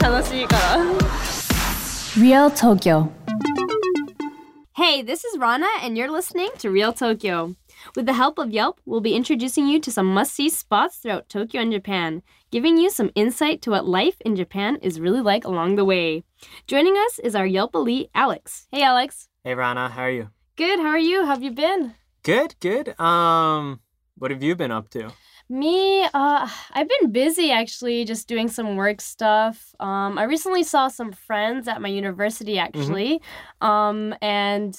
楽しいから Real Tokyo. Hey, this is Rana, and you're listening to Real Tokyo. With the help of Yelp, we'll be introducing you to some must see spots throughout Tokyo and Japan, giving you some insight to what life in Japan is really like along the way. Joining us is our Yelp elite, Alex. Hey, Alex. Hey Rana, how are you? Good, how are you? How have you been? Good, good. Um, what have you been up to? Me, uh, I've been busy actually, just doing some work stuff. Um, I recently saw some friends at my university actually, um, and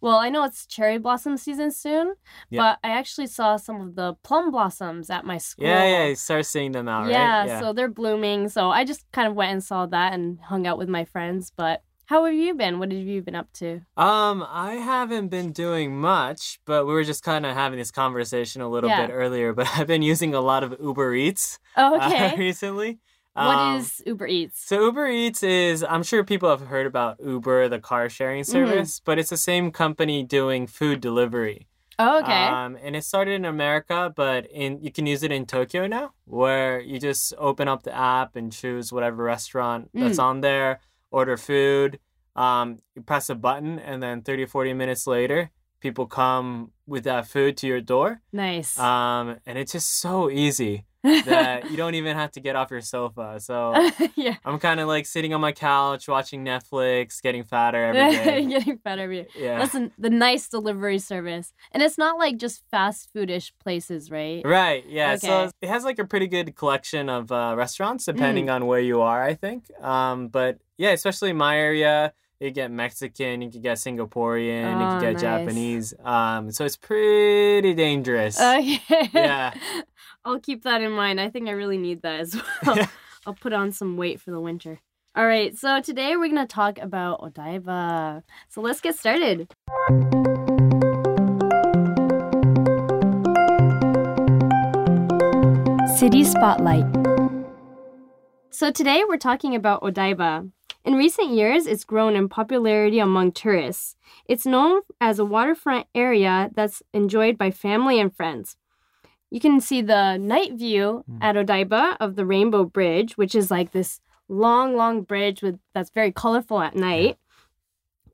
well, I know it's cherry blossom season soon, Yeah. but I actually saw some of the plum blossoms at my school. Yeah, yeah, you start seeing them out, Yeah, right? so they're blooming. So I just kind of went and saw that and hung out with my friends. But how have you been? What have you been up to? Um, I haven't been doing much, but we were just kind of having this conversation a little Yeah. bit earlier. But I've been using a lot of Uber Eats Oh, uh, okay. recently. what Um, is Uber Eats? So Uber Eats is I'm sure people have heard about Uber, the car sharing Mm-hmm. service, but it's the same company doing food delivery. Oh, okay. Um, and it started in America, but in you can use it in Tokyo now, where you just open up the app and choose whatever restaurant that's Mm. on there, order food. Um, you press a button, and then 30 or 40 minutes later, people come with that food to your door. nice. Um, and it's just so easy that you don't even have to get off your sofa. So yeah. I'm kind of like sitting on my couch watching Netflix, getting fatter every day. Getting better every day. yeah. That's a, the nice delivery service. And it's not like just fast foodish places, right? Right. Yeah. Okay. So it has like a pretty good collection of uh, restaurants, Mm. depending on where you are. I think. Um, but yeah, especially in my area, you get Mexican, you can get Singaporean, you Oh, can get nice. Japanese. Um, so it's pretty dangerous. Okay. Yeah. I'll keep that in mind. I think I really need that as well. I'll put on some weight for the winter. All right, so today we're going to talk about Odaiba. So let's get started. City Spotlight. So today we're talking about Odaiba. In recent years, it's grown in popularity among tourists. It's known as a waterfront area that's enjoyed by family and friends. You can see the night view Mm. at Odaiba of the Rainbow Bridge, which is like this long, long bridge with that's very colorful at night.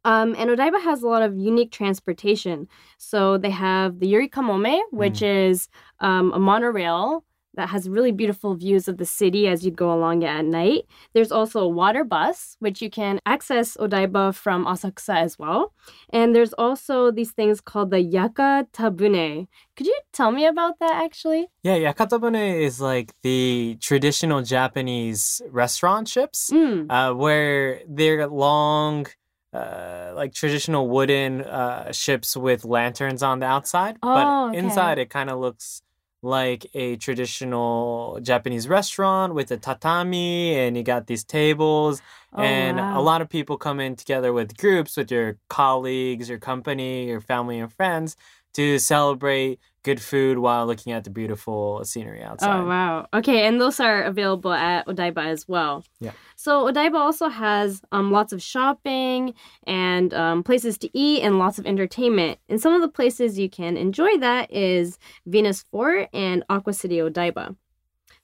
Um, and Odaiba has a lot of unique transportation. So they have the Yuri Kamome, which is um, a monorail that has really beautiful views of the city as you go along it at night. There's also a water bus, which you can access Odaiba from Asakusa as well. And there's also these things called the Yakatabune. Could you tell me about that actually? Yeah, yakatabune is like the traditional Japanese restaurant ships, Mm. uh, where they're long, uh, like traditional wooden uh, ships with lanterns on the outside, Oh, but okay. inside it kind of looks like a traditional Japanese restaurant with a tatami, and you got these tables, Oh, and wow. a lot of people come in together with groups, with your colleagues, your company, your family and friends to celebrate good food while looking at the beautiful scenery outside. Oh wow. Okay, and those are available at Odaiba as well. Yeah. So Odaiba also has um, lots of shopping and um, places to eat and lots of entertainment. And some of the places you can enjoy that is Venus Fort and Aqua City Odaiba.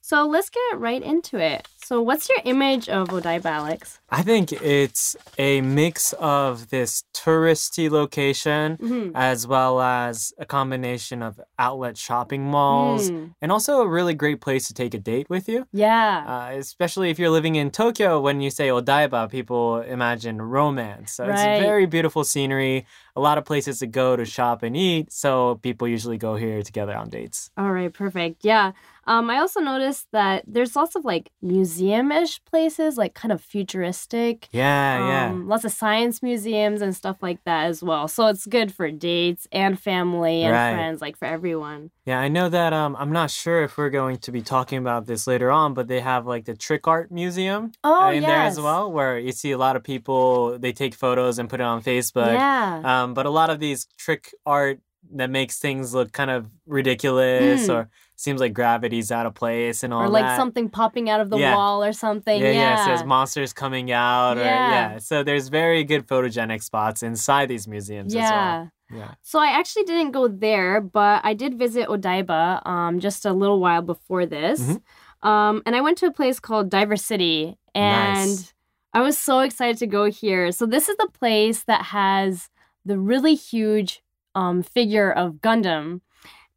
So let's get right into it. So what's your image of Odaiba, Alex? I think it's a mix of this touristy location Mhm. as well as a combination of outlet shopping malls Mm, and also a really great place to take a date with you. yeah. Uh, especially if you're living in Tokyo, when you say Odaiba, people imagine romance. So Right. it's very beautiful scenery, a lot of places to go to shop and eat. So people usually go here together on dates. All right, perfect. Yeah. Um, I also noticed that there's lots of like museum-ish places, like kind of futuristic. Yeah, yeah. Um, lots of science museums and stuff like that as well. So it's good for dates and family and Right. friends, like for everyone. Yeah, I know that. Um, I'm not sure if we're going to be talking about this later on, but they have like the Trick Art Museum Oh, in there as well, where you see a lot of people. They take photos and put it on Facebook. yeah. Um, but a lot of these trick art that makes things look kind of ridiculous Mm. or seems like gravity's out of place and all or like that. something popping out of the Yeah. wall or something. yeah, Yeah. yeah. So there's monsters coming out, or Yeah. yeah. So there's very good photogenic spots inside these museums as well. Yeah. Yeah. So I actually didn't go there, but I did visit Odaiba um, just a little while before this. Mhm. Um, and I went to a place called Diver City, and Nice. I was so excited to go here. So this is the place that has the really huge um, figure of Gundam.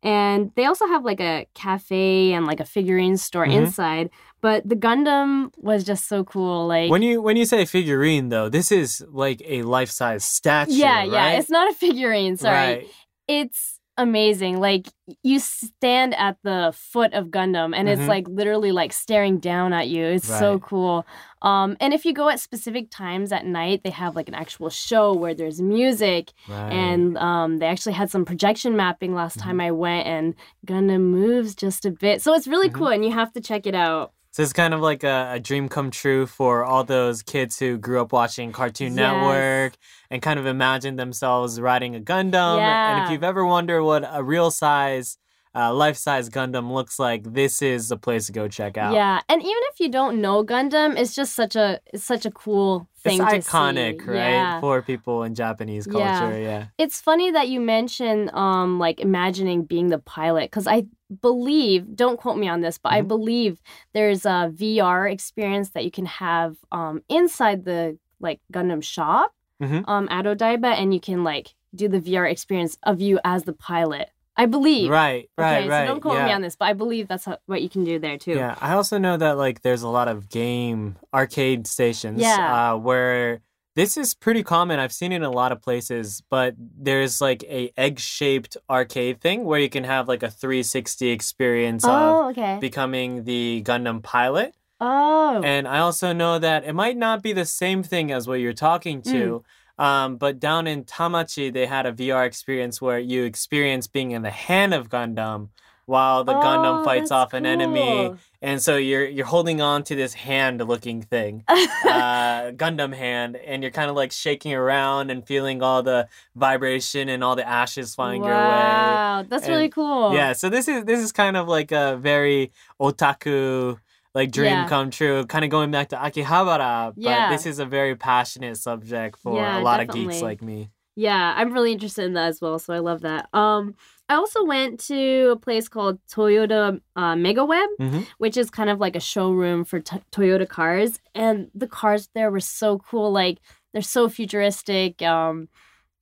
And they also have like a cafe and like a figurine store Mhm. inside. But the Gundam was just so cool. Like When you when you say figurine though, this is like a life size statue. Yeah, yeah. It's not a figurine, sorry. Right. It's amazing. Like you stand at the foot of Gundam and Mhm. it's like literally like staring down at you. It's so cool. Um and if you go at specific times at night, they have like an actual show where there's music Right. and um they actually had some projection mapping last time Mm-hmm. I went and Gundam moves just a bit. So it's really Mhm. cool and you have to check it out. So it's kind of like a, a dream come true for all those kids who grew up watching Cartoon Yes. Network and kind of imagined themselves riding a Gundam. And if you've ever wondered what a real size, uh, life size Gundam looks like, this is a place to go check out. Yeah, and even if you don't know Gundam, it's just such a it's such a cool It's thing to iconic, right? Yeah. For people in Japanese culture. Yeah. It's funny that you mentioned um like imagining being the pilot cuz I believe, don't quote me on this, but I Mhm. believe there's a VR experience that you can have um inside the like Gundam shop Mhm. um at Odaiba and you can like do the VR experience of you as the pilot. I believe. Right, right, okay, right. so don't quote yeah. me on this, but I believe that's what you can do there too. Yeah, I also know that like there's a lot of game arcade stations. Yeah. Uh, where this is pretty common. I've seen it in a lot of places, but there's like a egg shaped arcade thing where you can have like a 360 experience of Oh, okay. becoming the Gundam pilot. oh. And I also know that it might not be the same thing as what you're talking to. Mm. Um, but down in Tamachi, they had a VR experience where you experience being in the hand of Gundam while the Gundam Oh, fights off an enemy. and so you're you're holding on to this hand looking thing uh gundam hand and you're kind of like shaking around and feeling all the vibration and all the ashes flying your way. Wow, that's really cool. yeah so this is this is kind of like a very otaku like dream Yeah. come true kind of going back to akihabara Yeah. but this is a very passionate subject for Yeah, a lot of geeks like me Yeah, I'm really interested in that as well, so I love that. Um, I also went to a place called Toyota uh, Mega Web, Mhm. which is kind of like a showroom for t- Toyota cars, and the cars there were so cool. Like they're so futuristic. Um,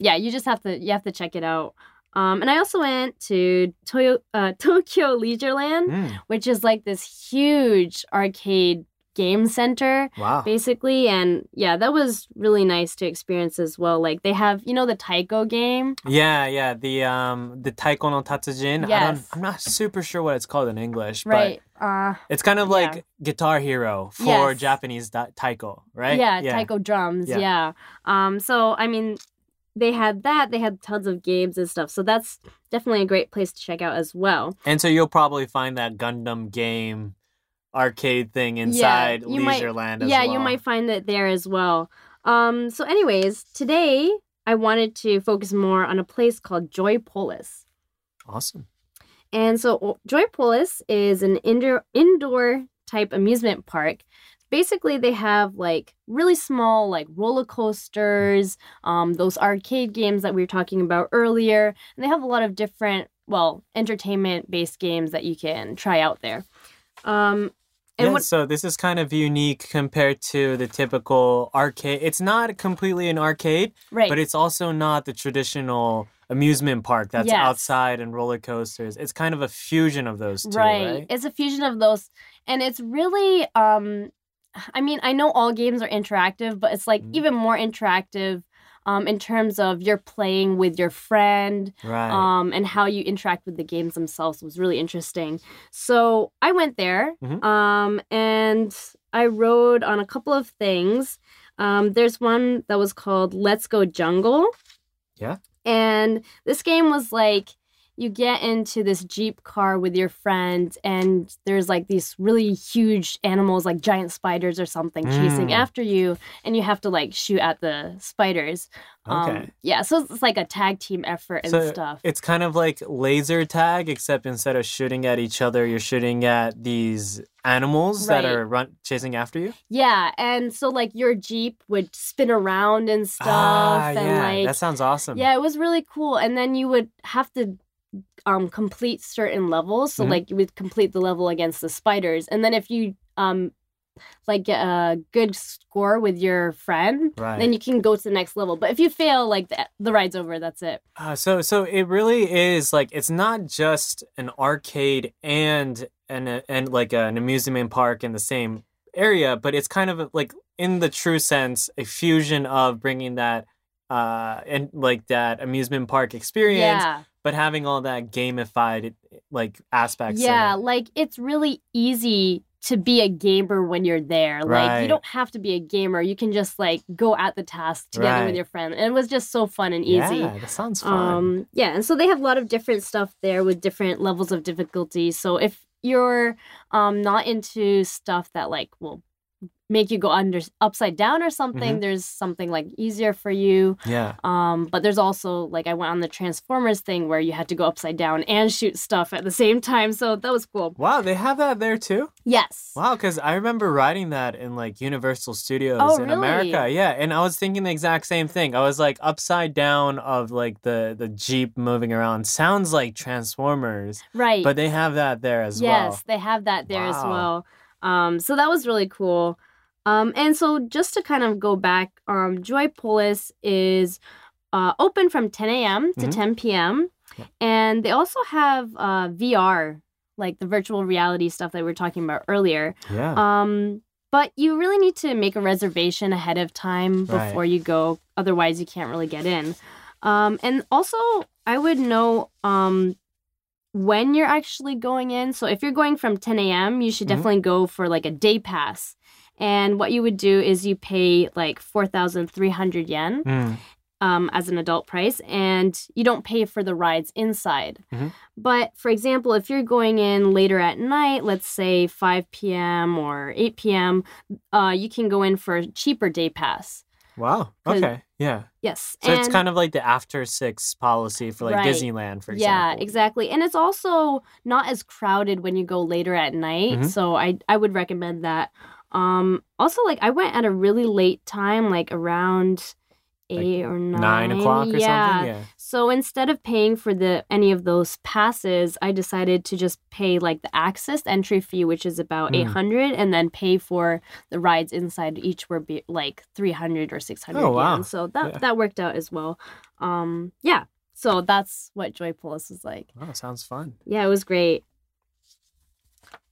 yeah, you just have to you have to check it out. Um, and I also went to Toyo- uh, Tokyo Leisureland, Mm, which is like this huge arcade game center wow basically and yeah that was really nice to experience as well like they have you know the taiko game yeah yeah the um the taiko no tatsujin i don't Yes. i'm not super sure what it's called in english but right uh It's kind of Yeah. like Guitar Hero for Yes. Japanese da- taiko, right? yeah, taiko drums Yeah. yeah. um so i mean they had that they had tons of games and stuff so that's definitely a great place to check out as well And so you'll probably find that Gundam game arcade thing inside you might- Leisureland as yeah well. you might find it there as well um so anyways today i wanted to focus more on a place called Joypolis Awesome. And so Joypolis is an indoor indoor type amusement park. Basically, they have like really small like roller coasters, um, those arcade games that we were talking about earlier, and they have a lot of different well entertainment based games that you can try out there. Um, and yeah, what so this is kind of unique compared to the typical arcade. It's not completely an arcade, right? but it's also not the traditional amusement park that's Yes. outside and roller coasters. It's kind of a fusion of those two, right. right? It's a fusion of those, and it's really um, I mean, I know all games are interactive, but it's like Mhm. even more interactive. Um, in terms of you're playing with your friend, Right. um, and how you interact with the games themselves was really interesting. So I went there, Mhm. um, and I rode on a couple of things. Um, there's one that was called Let's Go Jungle. Yeah. And this game was like you get into this Jeep car with your friend, and there's like these really huge animals, like giant spiders or something, chasing Mm. after you, and you have to like shoot at the spiders. Um, Okay. yeah, so it's like a tag team effort and So stuff. It's kind of like laser tag, except instead of shooting at each other, you're shooting at these animals that are run chasing after you. Yeah, and so like your Jeep would spin around and stuff, ah, and yeah, like that sounds awesome. Yeah, it was really cool. And then you would have to um complete certain levels. So Mhm. like you would complete the level against the spiders. And then if you um like get a good score with your friend, Right. then you can go to the next level. But if you fail, like the, the ride's over, that's it. Uh, so so it really is like it's not just an arcade and and and like an amusement park in the same area, but it's kind of like in the true sense a fusion of bringing that uh and like that amusement park experience, Yeah. But having all that gamified like aspects. Yeah, like it's really easy to be a gamer when you're there. Like Right. you don't have to be a gamer. You can just like go at the task together Right. with your friend. And it was just so fun and easy. Yeah, that sounds fun. Um, yeah, and so they have a lot of different stuff there with different levels of difficulty. So if you're um not into stuff that like will make you go under upside down or something, Mm-hmm. there's something like easier for you. yeah. Um, but there's also like I went on the Transformers thing where you had to go upside down and shoot stuff at the same time. So that was cool. Wow, they have that there too. Yes. Wow, because I remember riding that in like Universal Studios Oh, in really? America. Yeah, and I was thinking the exact same thing. I was like upside down of like the the Jeep moving around. Sounds like Transformers, Right. but they have that there as yes, well. Yes, they have that there as well. Um, so that was really cool. Um, and so just to kind of go back, um, Joypolis is uh, open from 10 a.m. to Mhm. 10 p.m. Yeah. And they also have uh, VR, like the virtual reality stuff that we were talking about earlier. Yeah. Um, but you really need to make a reservation ahead of time Right. before you go. Otherwise, you can't really get in. Um, and also, I would know um, when you're actually going in. So if you're going from 10 a.m., you should Mhm. definitely go for like a day pass. And what you would do is you pay like 4,300 yen Mm. um, as an adult price, and you don't pay for the rides inside. Mhm. But for example, if you're going in later at night, let's say 5 p.m. or 8 p.m., uh, you can go in for a cheaper day pass. Wow. Okay. Yeah. Yes. So it's kind of like the after six policy for like Right. Disneyland, for example. yeah, exactly. And it's also not as crowded when you go later at night. Mhm. So I I would recommend that. Um also like I went at a really late time, like around Like eight or nine. Nine o'clock or yeah. something. Yeah. So instead of paying for the any of those passes, I decided to just pay like the access entry fee, which is about Mm. eight hundred, and then pay for the rides inside. Each were be like three hundred or six hundred Oh, wow. yen. So that Yeah. that worked out as well. Um, yeah. So that's what Joypolis was like. Oh, sounds fun. Yeah, it was great.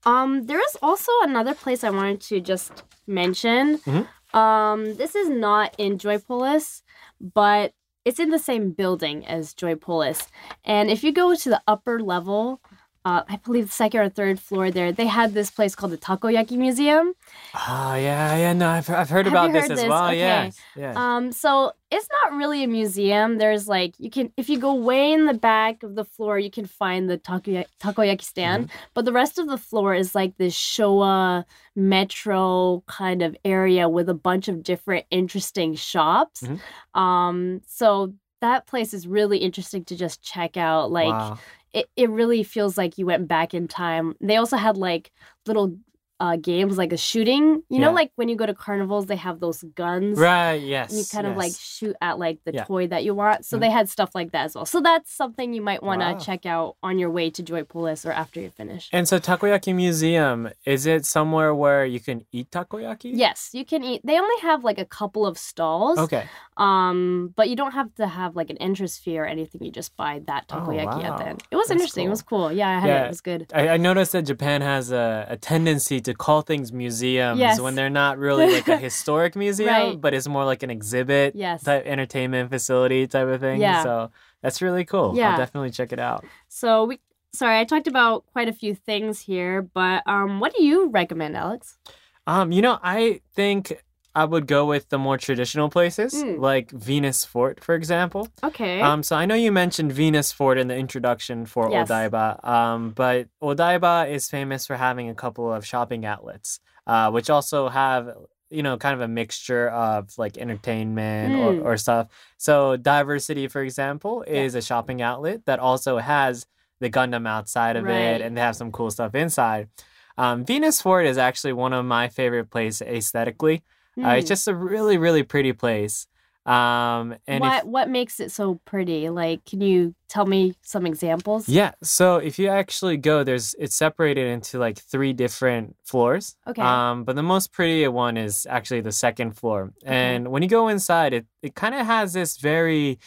Um, there is also another place I wanted to just mention. Mhm. Um, this is not in Joypolis, but it's in the same building as Joypolis. And if you go to the upper level, uh, I believe the second or third floor there, they had this place called the Takoyaki Museum. Ah, yeah, yeah. No, I've, I've heard Have about this heard as this? well. Okay. Yeah. Yeah. Um, so it's not really a museum. There's like you can if you go way in the back of the floor, you can find the takoyaki, takoyaki stand. Mm-hmm. But the rest of the floor is like this Showa retro kind of area with a bunch of different interesting shops. Mhm. Um, so that place is really interesting to just check out. Like wow. It, it really feels like you went back in time. They also had like little uh, games like a shooting. You know, like when you go to carnivals, they have those guns. Right. Yes. And you kind of like shoot at like the Yeah. toy that you want. So Mhm. they had stuff like that as well. So that's something you might want to Wow. check out on your way to Joypolis or after you finish. And so Takoyaki Museum, is it somewhere where you can eat takoyaki? Yes, you can eat. They only have like a couple of stalls. Okay. Um, but you don't have to have like an entrance fee or anything. You just buy that Oh, takoyaki at the end. It was That's interesting. It was cool. Yeah, I had it. It was good. I, I noticed that Japan has a, a tendency to call things museums Yes. when they're not really like a historic museum, Right. but it's more like an exhibit Yes. type entertainment facility type of thing. Yeah. So that's really cool. Yeah. I'll definitely check it out. So we. Sorry, I talked about quite a few things here, but um, what do you recommend, Alex? Um, you know, I think I would go with the more traditional places, Mm. like Venus Fort, for example. Okay. Um, so I know you mentioned Venus Fort in the introduction for Yes. Odaiba, um, but Odaiba is famous for having a couple of shopping outlets, uh, which also have you know kind of a mixture of like entertainment Mm. or, or stuff. So Diver City, for example, is a shopping outlet that also has the Gundam outside of Right. it, and they have some cool stuff inside. Um, Venus Fort is actually one of my favorite places aesthetically. Uh, it's Hmm. just a really, really pretty place. Um, and if- what what makes it so pretty? Like, can you tell me some examples? Yeah. So if you actually go, there's it's separated into like three different floors. Okay. Um, but the most pretty one is actually the second floor. And when you go inside, it it kind of has this very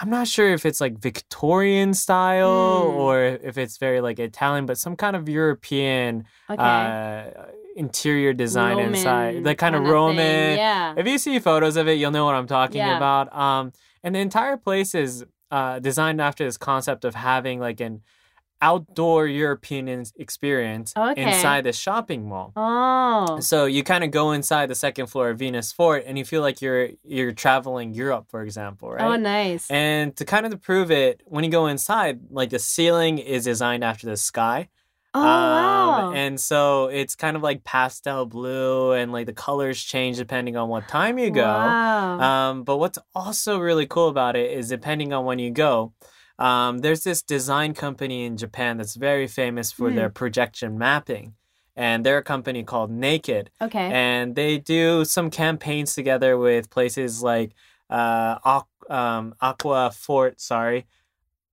I'm not sure if it's like Victorian style Mm. or if it's very like Italian, but some kind of European Okay. uh, interior design Roman inside, like kind of kinda thing, Roman. Yeah. If you see photos of it, you'll know what I'm talking Yeah. about. Um, and the entire place is uh, designed after this concept of having like an outdoor European experience Okay. inside the shopping mall. Oh. So you kind of go inside the second floor of Venus Fort, and you feel like you're you're traveling Europe, for example, right? Oh, nice. And to kind of prove it, when you go inside, like the ceiling is designed after the sky. oh, Um, wow. And so it's kind of like pastel blue, and like the colors change depending on what time you go. Wow. Um, but what's also really cool about it is depending on when you go, um, there's this design company in Japan that's very famous for Hmm. their projection mapping. And they're a company called Naked. okay. And they do some campaigns together with places like uh, um, Aqua Fort, sorry,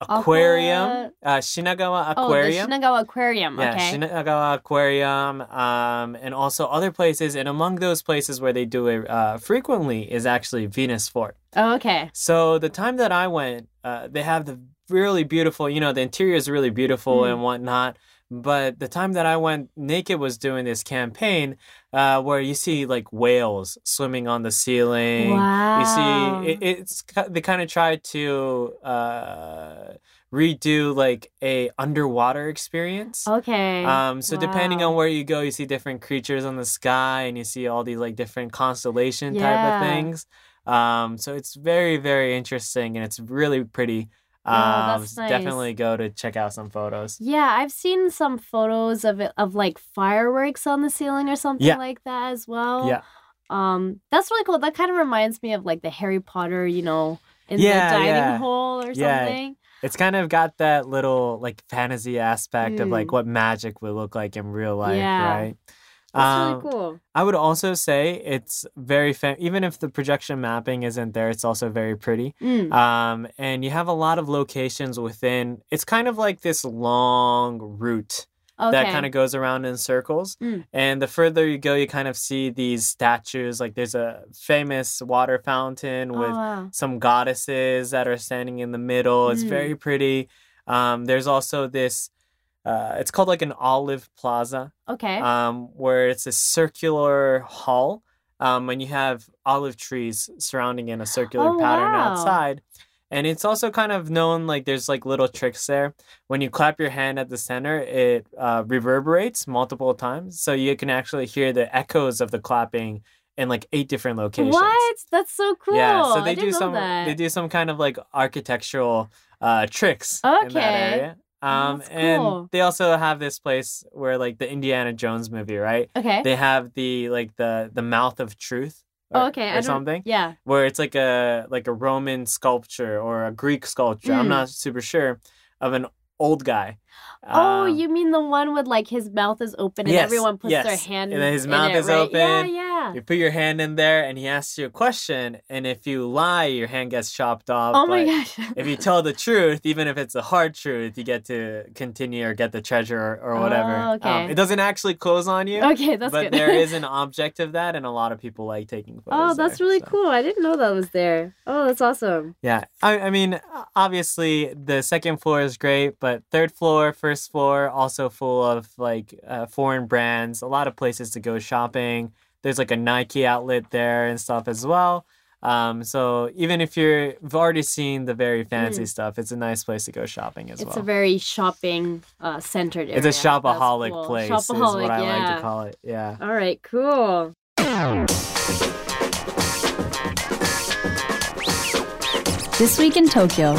Aquarium, uh, Shinagawa oh, the Aquarium. Shinagawa Aquarium. Yeah, okay. Shinagawa Aquarium, um, and also other places. And among those places where they do it uh, frequently is actually Venus Fort. oh, okay. So the time that I went, uh, they have the really beautiful, you know, the interior is really beautiful Mm. and whatnot. But the time that I went, Naked was doing this campaign uh, where you see like whales swimming on the ceiling. Wow. You see, it, it's they kind of tried to uh, redo like a underwater experience. Okay. Um, so depending on where you go, you see different creatures on the sky, and you see all these like different constellation type of things. Um, so it's very very interesting, and it's really pretty. Um, Oh, that's nice. definitely go to check out some photos. yeah, I've seen some photos of it of like fireworks on the ceiling or something Yeah. like that as well. Yeah. Um, that's really cool. That kind of reminds me of like the Harry Potter, you know, in Yeah, the dining yeah. hall or Yeah. something. It's kind of got that little like fantasy aspect of like Mm. what magic would look like in real life, Yeah. right? That's Um, really cool. I would also say it's very fa- even if the projection mapping isn't there, it's also very pretty. Mm. Um, and you have a lot of locations within. It's kind of like this long route Okay. that kind of goes around in circles. Mm. And the further you go, you kind of see these statues. Like there's a famous water fountain Oh, with wow. some goddesses that are standing in the middle. It's Mm. very pretty. Um, there's also this. Uh, it's called like an olive plaza Okay. um, where it's a circular hall um, and you have olive trees surrounding in a circular Oh, pattern wow. outside. And it's also kind of known like there's like little tricks there. When you clap your hand at the center, it uh, reverberates multiple times. So you can actually hear the echoes of the clapping in like eight different locations. What? That's so cool. Yeah, so I they do didn't know some they do some kind of like architectural uh tricks in Okay. that area. Um That's and cool. they also have this place where like the Indiana Jones movie, right? Okay. They have the like the the mouth of truth or, oh, okay. Or something Yeah. where it's like a like a Roman sculpture or a Greek sculpture. I'm Mm. not super sure of an old guy. Oh, Um, you mean the one with like his mouth is open and Yes, everyone puts their hand. yes. hand And then his mouth it, is right? open. Yeah, yeah. You put your hand in there and he asks you a question, and if you lie, your hand gets chopped off. Oh my gosh. if you tell the truth, even if it's a hard truth, you get to continue or get the treasure or, or whatever. Oh, okay. Um, it doesn't actually close on you, okay, that's but good. there is an object of that, and a lot of people like taking photos. Oh, that's there, really so. cool. I didn't know that was there. Oh, that's awesome. Yeah, I, I mean, obviously the second floor is great, but third floor, floor, first floor, also full of like uh, foreign brands, a lot of places to go shopping. There's like a Nike outlet there and stuff as well. Um, so even if you've already seen the very fancy mm. stuff, it's a nice place to go shopping as it's well. It's a very shopping uh, centered area. It's a shopaholic cool. place. Shopaholic, is what I yeah. like to call it. Yeah. All right. Cool. This week in Tokyo.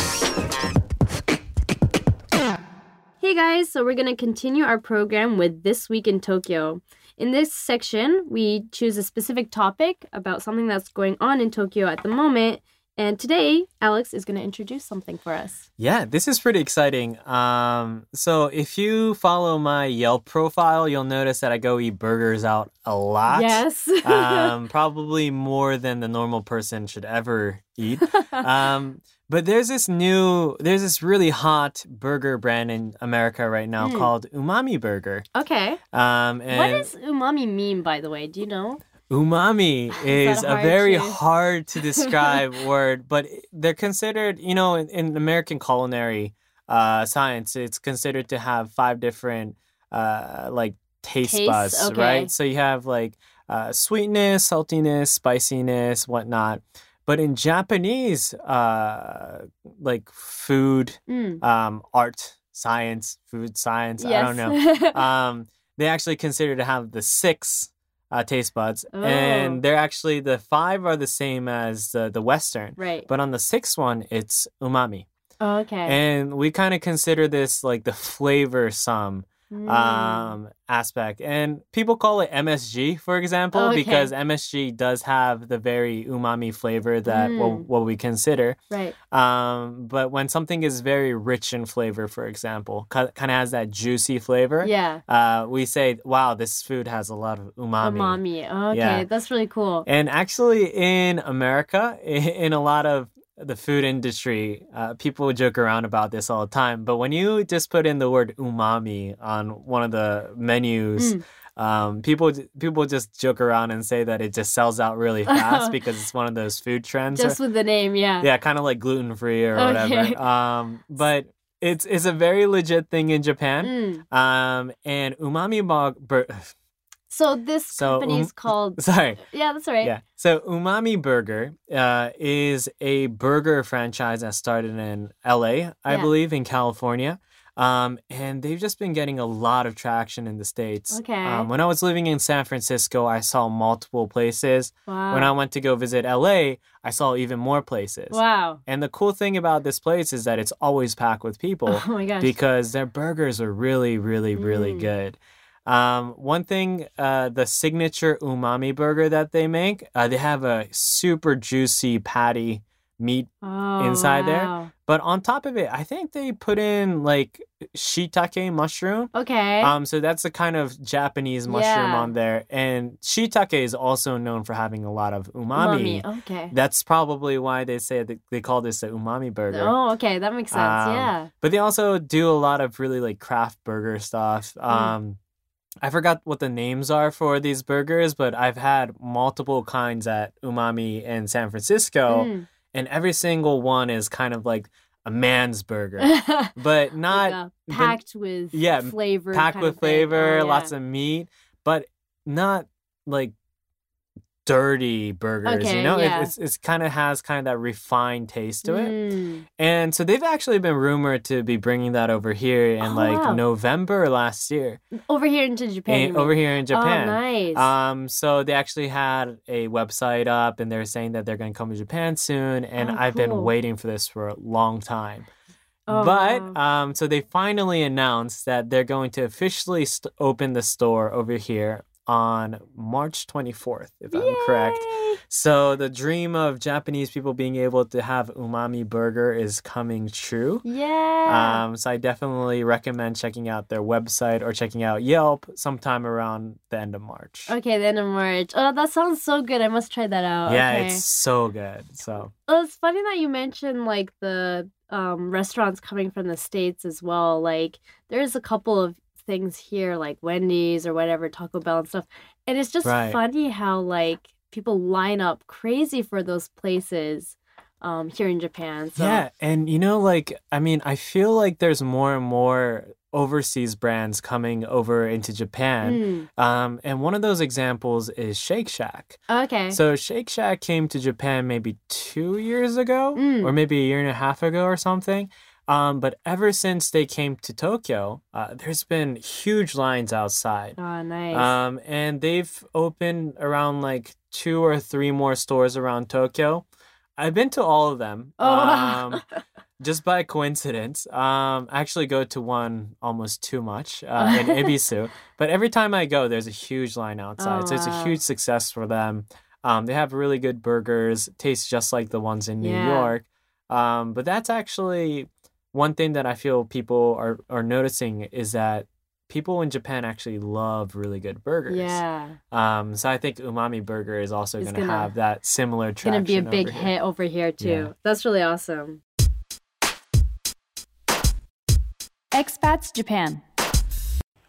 Hey guys, so we're going to continue our program with This Week in Tokyo. In this section, we choose a specific topic about something that's going on in Tokyo at the moment. And today, Alex is going to introduce something for us. Yeah, this is pretty exciting. Um, so if you follow my Yelp profile, you'll notice that I go eat burgers out a lot. Yes. um, probably more than the normal person should ever eat. Um, but there's this new, there's this really hot burger brand in America right now Mm. called Umami Burger. okay. Um, What does umami mean, by the way? Do you know? Umami is that a very to- hard to describe word, but they're considered, you know, in, in American culinary uh, science, it's considered to have five different uh, like taste Tastes, buds, okay. right? So you have like uh, sweetness, saltiness, spiciness, whatnot. But in Japanese, uh, like food, Mm. um, art, science, food science, I don't know know. um, they actually consider to have the six uh, taste buds, Oh. and they're actually the five are the same as the the Western, right. but on the sixth one it's umami, Oh, okay. and we kind of consider this like the flavor sum Mm. um aspect and people call it msg for example Oh, okay. because msg does have the very umami flavor that what, Mm. what we consider right. um but when something is very rich in flavor for example kind of has that juicy flavor Yeah. uh, we say, wow, this food has a lot of umami. Umami. Okay, Yeah. that's really cool. And actually, in America, in a lot of the food industry, uh, people joke around about this all the time. But when you just put in the word umami on one of the menus, Mm. um, people people just joke around and say that it just sells out really fast because it's one of those food trends. or- Just with the name, yeah. yeah, kind of like gluten free or Okay. whatever. Um, but it's it's a very legit thing in Japan. Mm. Um, and umami. Bur- So this So, company is um, called. Sorry. Yeah, that's right. Yeah. So Umami Burger uh, is a burger franchise that started in LA, I Yeah. believe, in California. Um, and they've just been getting a lot of traction in the States. Okay. Um, when I was living in San Francisco, I saw multiple places. Wow. When I went to go visit LA, I saw even more places. wow. And the cool thing about this place is that it's always packed with people Oh my gosh. because their burgers are really, really, really Mm. good. Um, one thing, uh, the signature umami burger that they make, uh, they have a super juicy patty meat, oh, inside there. but on top of it, I think they put in like shiitake mushroom. Okay. Um, so that's a kind of Japanese mushroom Yeah. on there, and shiitake is also known for having a lot of umami. Okay. That's probably why they say that they call this the umami burger. Oh, okay. That makes sense. Um, yeah. But they also do a lot of really like craft burger stuff. Mm. I forgot what the names are for these burgers, but I've had multiple kinds at Umami in San Francisco, Mm. and every single one is kind of like a man's burger, but not Like, packed with yeah, flavor. packed with of flavor, Oh, lots of meat, but not like dirty burgers. Okay, you know, yeah. it, it's it's kind of has kind of that refined taste to it. Mm. And so they've actually been rumored to be bringing that over here in Oh, like wow. November last year, Over here into Japan. in, over here in Japan. Oh, nice. Um, so they actually had a website up, and they're saying that they're going to come to Japan soon. And Oh, I've been waiting for this for a long time. Oh, but wow. um, so they finally announced that they're going to officially st- open the store over here on March 24th, if I'm correct. So the dream of Japanese people being able to have umami burger is coming true. Yeah. Um, so I definitely recommend checking out their website or checking out Yelp sometime around the end of March. okay, the end of March. Oh, that sounds so good. I must try that out. Yeah, okay. it's so good. So Well, it's funny that you mentioned like the um, restaurants coming from the states as well. Like, there's a couple of things here, like Wendy's or whatever, Taco Bell and stuff, and it's just Right. funny how like people line up crazy for those places um, here in Japan. So. yeah, and you know, like I mean, I feel like there's more and more overseas brands coming over into Japan. Mm, Um, and one of those examples is Shake Shack. okay. So Shake Shack came to Japan maybe two years ago, Mm. or maybe a year and a half ago, or something. Um, but ever since they came to Tokyo, uh, there's been huge lines outside. oh, nice. Um, and they've opened around like two or three more stores around Tokyo. I've been to all of them. Oh, um, just by coincidence. Um, I actually go to one almost too much uh, in Ebisu, but every time I go, there's a huge line outside. Oh, so it's a huge success for them. Um, they have really good burgers, tastes just like the ones in New Yeah. York. Um, but that's actually one thing that I feel people are, are noticing is that people in Japan actually love really good burgers. Yeah. Um, so I think Umami Burger is also going to have that similar It's traction. gonna be a big over here. hit over here too. Yeah. That's really awesome. Expats Japan.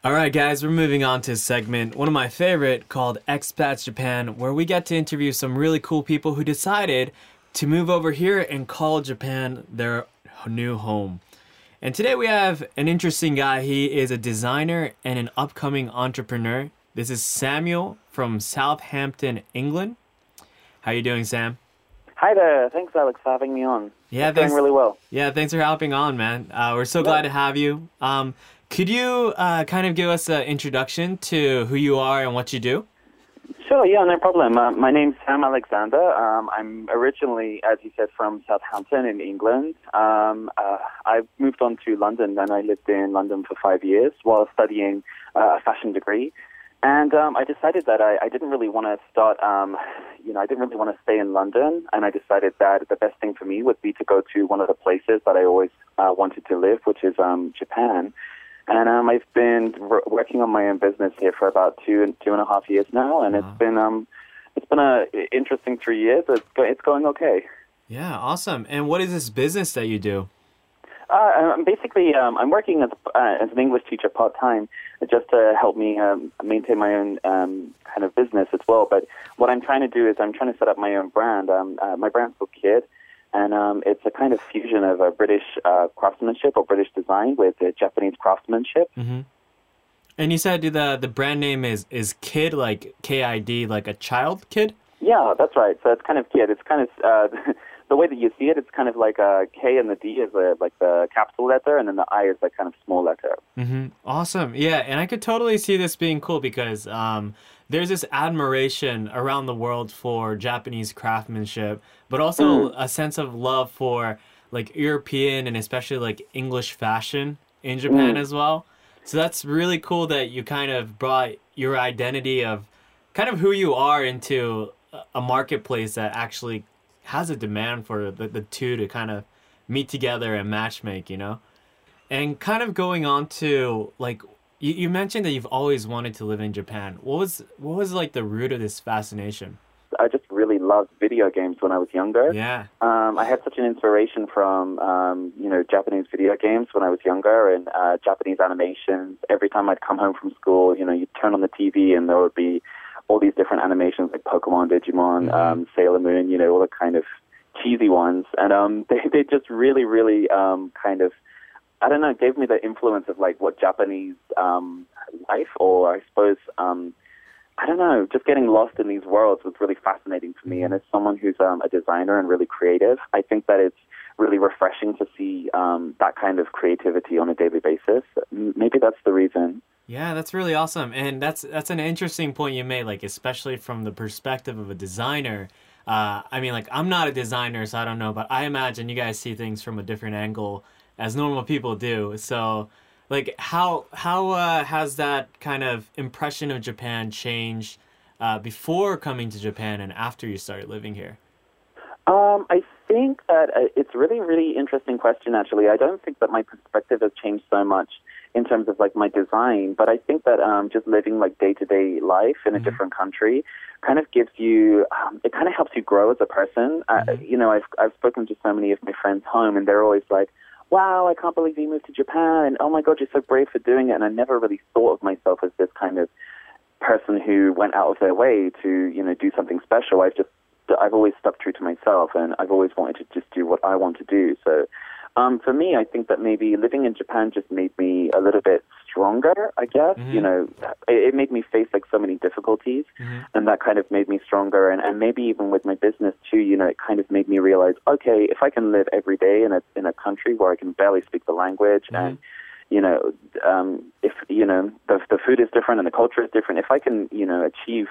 All right, guys, we're moving on to a segment, one of my favorite, called Expats Japan, where we get to interview some really cool people who decided to move over here and call Japan their new home. And today we have an interesting guy. He is a designer and an upcoming entrepreneur. This is Samuel from Southampton, England. How you doing, Sam? Hi there. Thanks, Alex, for having me on. Yeah, It's thanks. really well. Yeah, thanks for helping on, man. Uh, we're so glad to have you. Um, could you uh, kind of give us an introduction to who you are and what you do? Sure, yeah, no problem. Uh, my name's Sam Alexander. Um, I'm originally, as you said, from Southampton in England. Um, uh, I moved on to London and I lived in London for five years while studying uh, a fashion degree. And um, I decided that I, I didn't really want to start, um, you know, I didn't really want to stay in London. And I decided that the best thing for me would be to go to one of the places that I always uh, wanted to live, which is um, Japan. And um, I've been working on my own business here for about two and two and a half years now, and Wow. it's been um, it's been a interesting three years. It's go- it's going okay. Yeah, awesome. And what is this business that you do? Uh, I'm basically, um, I'm working as uh, as an English teacher part time, just to help me um, maintain my own um, kind of business as well. But what I'm trying to do is I'm trying to set up my own brand. Um, uh, my brand's called Kid, and um, it's a kind of fusion of a British uh, craftsmanship or British design with uh, Japanese craftsmanship. And you said the the brand name is is Kid, like K I D, like a child kid. Yeah, that's right. So it's kind of kid. It's kind of uh, the way that you see it. It's kind of like a K and the D is a, like the capital letter, and then the I is the kind of small letter. Mm-hmm. Awesome. Yeah, and I could totally see this being cool because um, there's this admiration around the world for Japanese craftsmanship, but also mm. a sense of love for like European and especially like English fashion in mm. Japan as well. So that's really cool that you kind of brought your identity of kind of who you are into a- a marketplace that actually has a demand for the, the two to kind of meet together and matchmake, you know? And kind of going on to like you, you mentioned that you've always wanted to live in Japan. What was what was like the root of this fascination? I just really loved video games when I was younger. Yeah. Um, I had such an inspiration from um, you know Japanese video games when I was younger and uh, Japanese animations. Every time I'd come home from school, you know, you'd turn on the TV and there would be all these different animations like Pokemon, Digimon, Mhm. um, Sailor Moon, you know, all the kind of cheesy ones, and um, they they just really, really um, kind of I don't know, it gave me the influence of like what Japanese um, life, or I suppose um, I don't know, just getting lost in these worlds was really fascinating for me. And as someone who's um, a designer and really creative, I think that it's really refreshing to see um, that kind of creativity on a daily basis. Maybe that's the reason. Yeah, that's really awesome. And that's that's an interesting point you made, like especially from the perspective of a designer. Uh, I mean, like I'm not a designer, so I don't know, but I imagine you guys see things from a different angle as normal people do. So, like, how how uh, has that kind of impression of Japan changed uh, before coming to Japan and after you started living here? Um, I think that uh, it's really, really interesting question. Actually, I don't think that my perspective has changed so much in terms of like my design, but I think that um, just living like day to day life in a different country kind of gives you, um, it kind of helps you grow as a person. Uh, you know, I've I've spoken to so many of my friends home, and they're always like. Wow, I can't believe you moved to Japan. And oh my God, you're so brave for doing it. And I never really thought of myself as this kind of person who went out of their way to, you know, do something special. I've just I've always stuck true to myself, and I've always wanted to just do what I want to do. So, um, for me, I think that maybe living in Japan just made me a little bit stronger. I guess you know, it, it made me face like so many difficulties, and that kind of made me stronger. And, and maybe even with my business too, you know, it kind of made me realize, okay, if I can live every day in a in a country where I can barely speak the language and you know, um, if you know the the food is different and the culture is different, if I can, you know, achieve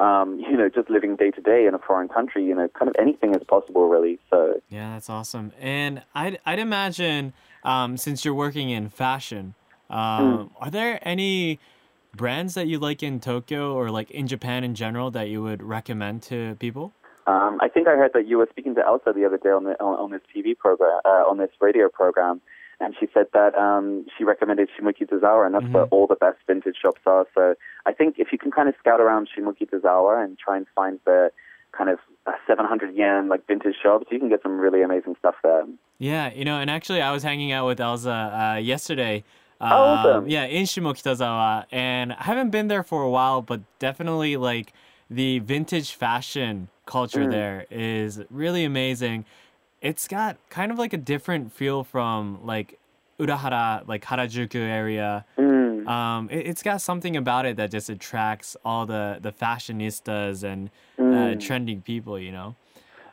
um, you know, just living day to day in a foreign country, you know, kind of anything is possible, really. So, Yeah, that's awesome. And I'd I'd imagine um, since you're working in fashion, um, are there any brands that you like in Tokyo or like in Japan in general that you would recommend to people? um, I think I heard that you were speaking to Elsa the other day on the on, on this TV program, uh, on this radio program, and she said that um, she recommended Shimokitazawa, and that's where all the best vintage shops are. So I think if you can kind of scout around Shimokitazawa and try and find the kind of uh, 700 yen like vintage shops, you can get some really amazing stuff there. Yeah, you know, and actually, I was hanging out with Elsa uh, yesterday. Um, awesome. Yeah, in Shimokitazawa, and I haven't been there for a while, but definitely like the vintage fashion culture there is really amazing. It's got kind of like a different feel from like Urahara, like Harajuku area. Mm. Um, it, it's got something about it that just attracts all the the fashionistas and uh, Mm. trending people, you know.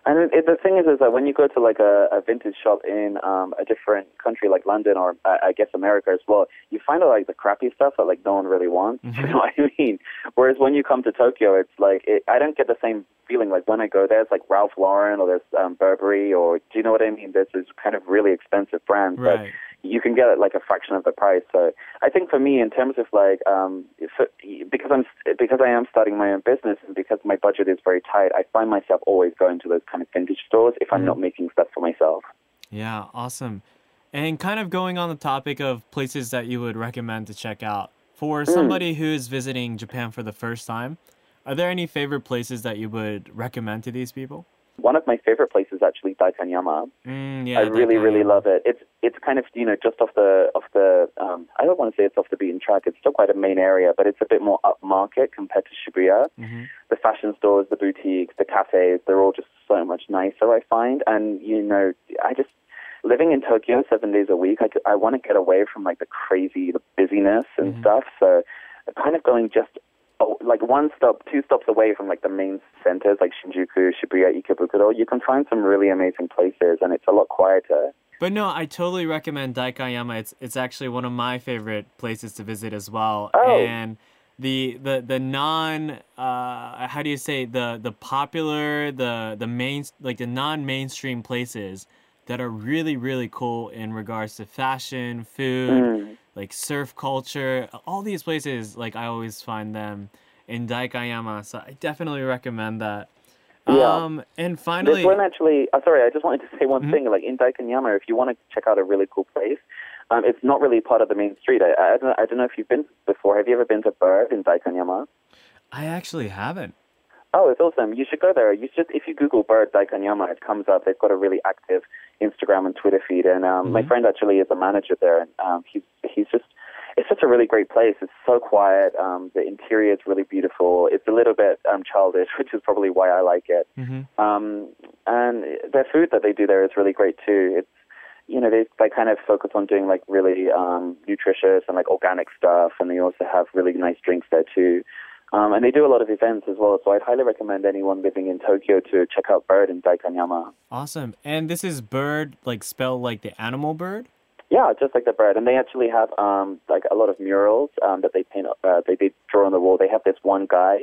And it, the thing is, is that when you go to like a, a vintage shop in um, a different country like London or uh, I guess America as well, you find out like the crappy stuff that like no one really wants. You know what I mean? Whereas when you come to Tokyo, it's like it, I don't get the same feeling. Like when I go there, it's like Ralph Lauren or there's um, Burberry or do you know what I mean? There's this kind of really expensive brands, but Right. You can get it like a fraction of the price. So I think for me, in terms of like, um, if, because I'm because I am starting my own business and because my budget is very tight, I find myself always going to those kind of vintage stores if I'm not making stuff for myself. Yeah, awesome. And kind of going on the topic of places that you would recommend to check out for somebody who is visiting Japan for the first time, are there any favorite places that you would recommend to these people? One of my favorite places actually Daikanyama. Mm, yeah, I really, really love it. It's it's kind of you know just off the off the um, I don't want to say it's off the beaten track. It's still quite a main area, but it's a bit more upmarket compared to Shibuya. Mhm. The fashion stores, the boutiques, the cafes, they're all just so much nicer. I find, and you know, I just living in Tokyo seven days a week. I I want to get away from like the crazy the busyness and stuff. So kind of going just like one stop, two stops away from like the main centers like Shinjuku, Shibuya, Ikebukuro, you can find some really amazing places, and it's a lot quieter. But no, I totally recommend Daikanyama. It's it's actually one of my favorite places to visit as well. Oh. And the the the non uh how do you say the the popular the the main like the non mainstream places that are really really cool in regards to fashion, food, Mm. Like surf culture. All these places like I always find them in Daikanyama. So I definitely recommend that. Yeah. Um and finally This one actually, uh, sorry, I just wanted to say one thing. Like in Daikanyama, if you want to check out a really cool place, um, it's not really part of the main street. I, I, don't know, I don't know if you've been before. Have you ever been to Bird in Daikanyama? I actually haven't. Oh, it's awesome. You should go there. You should, if you Google Bird Daikanyama, it comes up. They've got a really active Instagram and Twitter feed. And um, my friend actually is a manager there. And um, he's, he's just, it's just a really great place. It's so quiet. Um, the interior is really beautiful. It's a little bit um, childish, which is probably why I like it. Mm-hmm. Um, and their food that they do there is really great too. It's you know they they kind of focus on doing like really um, nutritious and like organic stuff, and they also have really nice drinks there too. Um, and they do a lot of events as well. So I'd highly recommend anyone living in Tokyo to check out Bird in Daikanyama. Awesome. And this is bird, like spelled like the animal bird? Yeah, just like the bird, and they actually have um, like a lot of murals um, that they paint. Uh, they, they draw on the wall. They have this one guy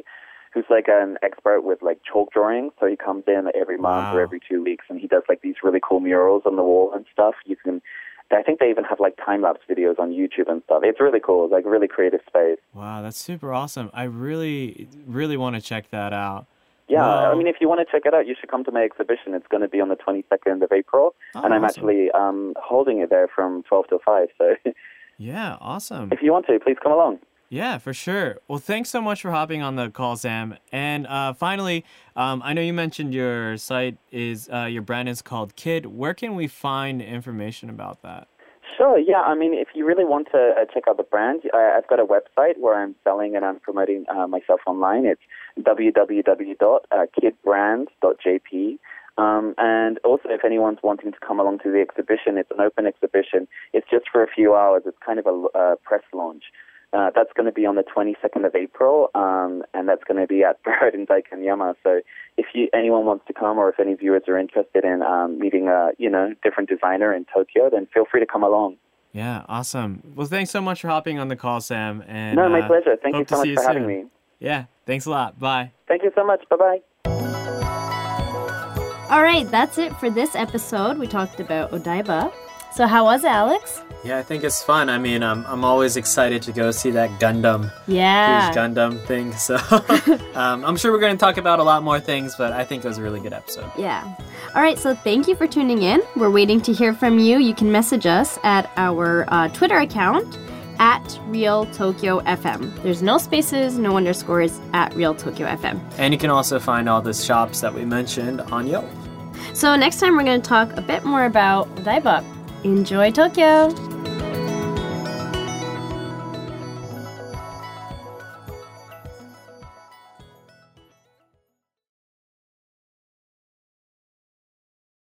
who's like an expert with like chalk drawing. So he comes in every month or every two weeks, and he does like these really cool murals on the wall and stuff. You can. I think they even have like time lapse videos on YouTube and stuff. It's really cool. It's like a really creative space. Wow, that's super awesome. I really, really want to check that out. Yeah, Wow. I mean, if you want to check it out, you should come to my exhibition. It's going to be on the 22nd of April, Oh, and I'm awesome. actually um, holding it there from 12 to 5. So Yeah, awesome. if you want to, please come along. Yeah, for sure. Well, thanks so much for hopping on the call, Sam. And uh, finally, um, I know you mentioned your site is uh, your brand is called Kid. Where can we find information about that? Sure, yeah. I mean, if you really want to uh, check out the brand, I, I've got a website where I'm selling and I'm promoting uh, myself online. It's www.kidbrand.jp. Um, and also, if anyone's wanting to come along to the exhibition, it's an open exhibition. It's just for a few hours. It's kind of a uh, press launch. Uh, that's going to be on the 22nd of April, um, and that's going to be at Bird in Daikanyama. So, if you, anyone wants to come, or if any viewers are interested in um, meeting a you know different designer in Tokyo, then feel free to come along. Yeah, awesome. Well, thanks so much for hopping on the call, Sam. And No, my uh, pleasure. Thank you to so see much for having soon. me. Yeah, Thanks a lot. Bye. Thank you so much. Bye bye. All right, that's it for this episode. We talked about Odaiba. So, how was it, Alex? Yeah, I think it's fun. I mean, I'm, I'm always excited to go see that Gundam, Yeah. huge Gundam thing. So um, I'm sure we're going to talk about a lot more things, but I think it was a really good episode. Yeah. All right, so thank you for tuning in. We're waiting to hear from you. You can message us at our uh, Twitter account at Real Tokyo FM. There's no spaces, no underscores at Real Tokyo FM. And you can also find all the shops that we mentioned on Yelp. So next time we're going to talk a bit more about Odaiba. Enjoy Tokyo!